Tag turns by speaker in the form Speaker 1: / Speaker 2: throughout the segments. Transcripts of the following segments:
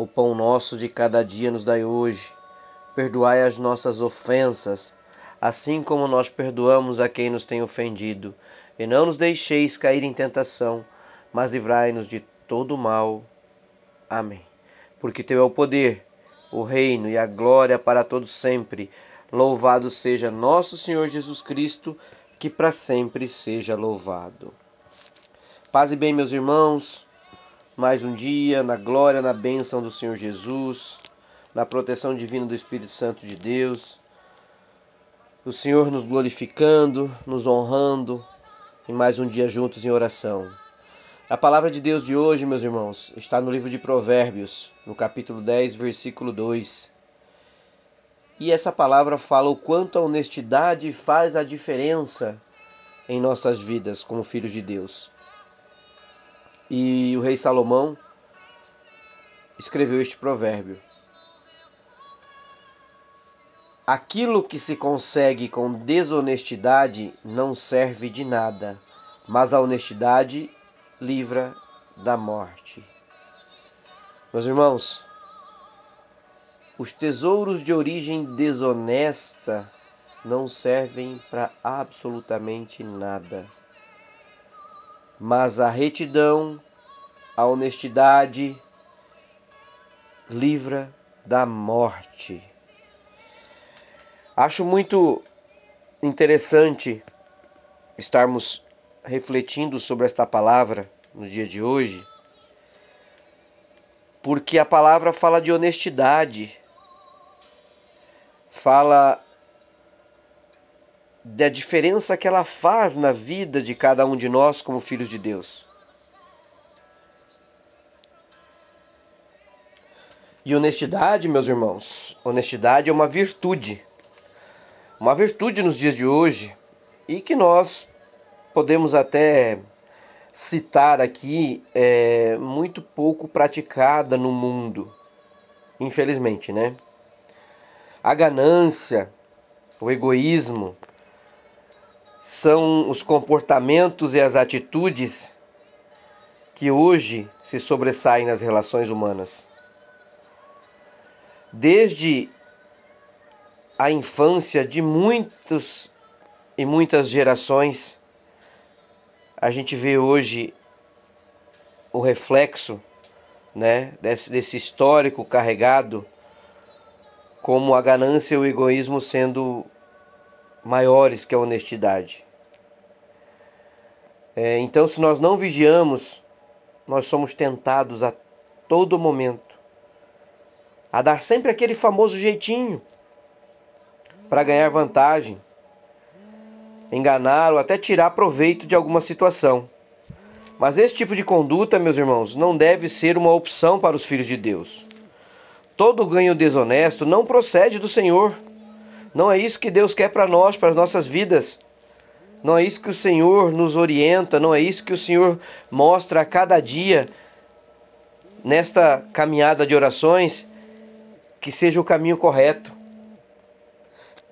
Speaker 1: O pão nosso de cada dia nos dai hoje. Perdoai as nossas ofensas, assim como nós perdoamos a quem nos tem ofendido. E não nos deixeis cair em tentação, mas livrai-nos de todo mal. Amém. Porque teu é o poder, o reino e a glória para todos sempre. Louvado seja nosso Senhor Jesus Cristo, que para sempre seja louvado. Paz e bem, meus irmãos mais um dia na glória, na bênção do Senhor Jesus, na proteção divina do Espírito Santo de Deus. O Senhor nos glorificando, nos honrando e mais um dia juntos em oração. A palavra de Deus de hoje, meus irmãos, está no livro de Provérbios, no capítulo 10, versículo 2. E essa palavra fala o quanto a honestidade faz a diferença em nossas vidas como filhos de Deus. E o rei Salomão escreveu este provérbio: Aquilo que se consegue com desonestidade não serve de nada, mas a honestidade livra da morte. Meus irmãos, os tesouros de origem desonesta não servem para absolutamente nada mas a retidão, a honestidade livra da morte. Acho muito interessante estarmos refletindo sobre esta palavra no dia de hoje, porque a palavra fala de honestidade, fala da diferença que ela faz na vida de cada um de nós como filhos de Deus. E honestidade, meus irmãos, honestidade é uma virtude. Uma virtude nos dias de hoje e que nós podemos até citar aqui é muito pouco praticada no mundo, infelizmente, né? A ganância, o egoísmo, são os comportamentos e as atitudes que hoje se sobressaem nas relações humanas. Desde a infância de muitos e muitas gerações, a gente vê hoje o reflexo né, desse, desse histórico carregado como a ganância e o egoísmo sendo maiores que a honestidade. É, então, se nós não vigiamos, nós somos tentados a todo momento a dar sempre aquele famoso jeitinho para ganhar vantagem, enganar ou até tirar proveito de alguma situação. Mas esse tipo de conduta, meus irmãos, não deve ser uma opção para os filhos de Deus. Todo ganho desonesto não procede do Senhor. Não é isso que Deus quer para nós, para as nossas vidas. Não é isso que o Senhor nos orienta, não é isso que o Senhor mostra a cada dia nesta caminhada de orações que seja o caminho correto.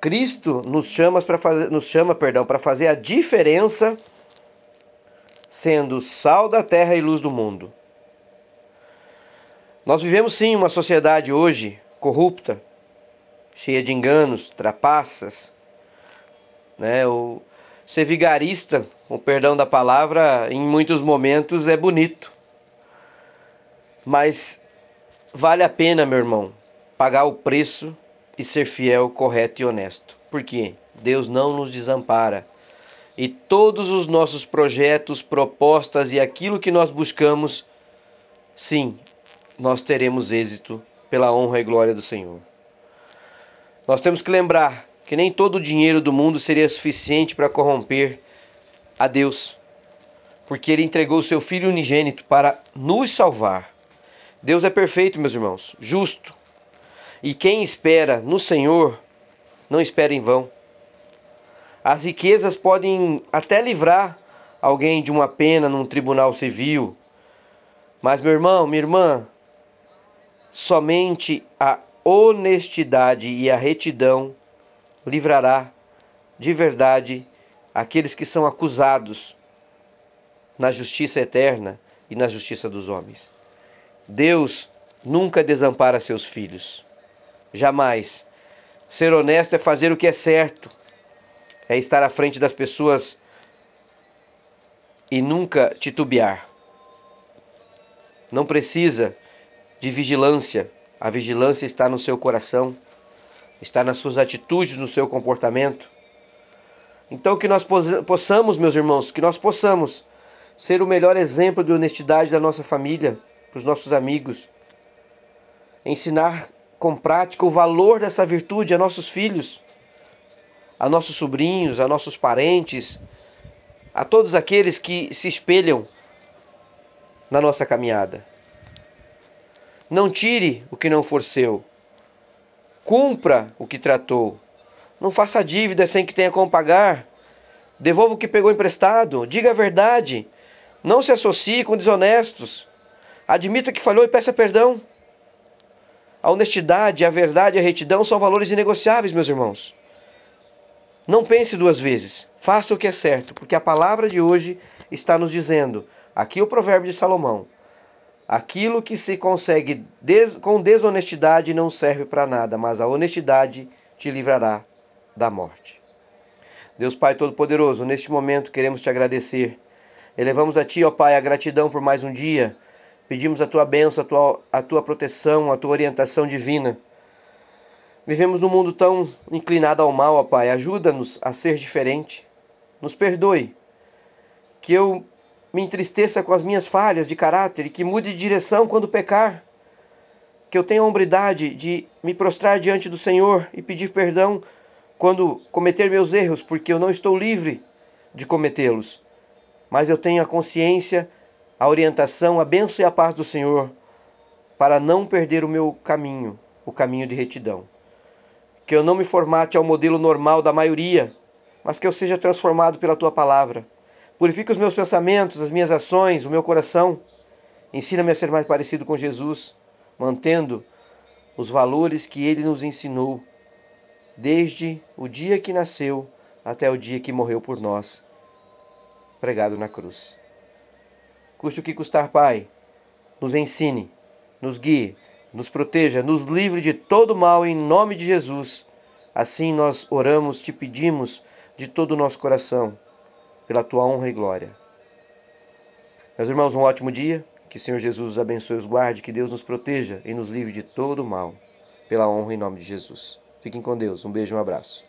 Speaker 1: Cristo nos chama para fazer, nos chama, perdão, para fazer a diferença sendo sal da terra e luz do mundo. Nós vivemos sim uma sociedade hoje corrupta, cheia de enganos, trapaças, né? O ser vigarista, com perdão da palavra, em muitos momentos é bonito. Mas vale a pena, meu irmão, pagar o preço e ser fiel, correto e honesto. Porque Deus não nos desampara. E todos os nossos projetos, propostas e aquilo que nós buscamos, sim, nós teremos êxito pela honra e glória do Senhor. Nós temos que lembrar que nem todo o dinheiro do mundo seria suficiente para corromper a Deus, porque ele entregou o seu filho unigênito para nos salvar. Deus é perfeito, meus irmãos, justo. E quem espera no Senhor, não espera em vão. As riquezas podem até livrar alguém de uma pena num tribunal civil. Mas, meu irmão, minha irmã, somente a honestidade e a retidão livrará de verdade aqueles que são acusados na justiça eterna e na justiça dos homens. Deus nunca desampara seus filhos. Jamais. Ser honesto é fazer o que é certo, é estar à frente das pessoas e nunca titubear. Não precisa de vigilância, a vigilância está no seu coração, está nas suas atitudes, no seu comportamento. Então, que nós possamos, meus irmãos, que nós possamos ser o melhor exemplo de honestidade da nossa família, para os nossos amigos, ensinar com prática o valor dessa virtude a nossos filhos, a nossos sobrinhos, a nossos parentes, a todos aqueles que se espelham na nossa caminhada. Não tire o que não for seu. Cumpra o que tratou. Não faça dívida sem que tenha como pagar. Devolva o que pegou emprestado. Diga a verdade. Não se associe com desonestos. Admita que falhou e peça perdão. A honestidade, a verdade e a retidão são valores inegociáveis, meus irmãos. Não pense duas vezes. Faça o que é certo, porque a palavra de hoje está nos dizendo, aqui o provérbio de Salomão: aquilo que se consegue des com desonestidade não serve para nada, mas a honestidade te livrará da morte. Deus Pai Todo-Poderoso, neste momento queremos te agradecer. Elevamos a Ti, ó Pai, a gratidão por mais um dia Pedimos a tua bênção, a tua, a tua proteção, a tua orientação divina. Vivemos num mundo tão inclinado ao mal, ó Pai. Ajuda-nos a ser diferente. Nos perdoe. Que eu me entristeça com as minhas falhas de caráter e que mude de direção quando pecar. Que eu tenha a hombridade de me prostrar diante do Senhor e pedir perdão quando cometer meus erros, porque eu não estou livre de cometê-los. Mas eu tenho a consciência a orientação, a bênção e a paz do Senhor para não perder o meu caminho, o caminho de retidão. Que eu não me formate ao modelo normal da maioria, mas que eu seja transformado pela tua palavra. Purifica os meus pensamentos, as minhas ações, o meu coração. Ensina-me a ser mais parecido com Jesus, mantendo os valores que ele nos ensinou, desde o dia que nasceu até o dia que morreu por nós, pregado na cruz. Custe o que custar, Pai, nos ensine, nos guie, nos proteja, nos livre de todo mal em nome de Jesus. Assim nós oramos, te pedimos de todo o nosso coração, pela tua honra e glória. Meus irmãos, um ótimo dia. Que o Senhor Jesus os abençoe os guarde. Que Deus nos proteja e nos livre de todo o mal. Pela honra em nome de Jesus. Fiquem com Deus. Um beijo um abraço.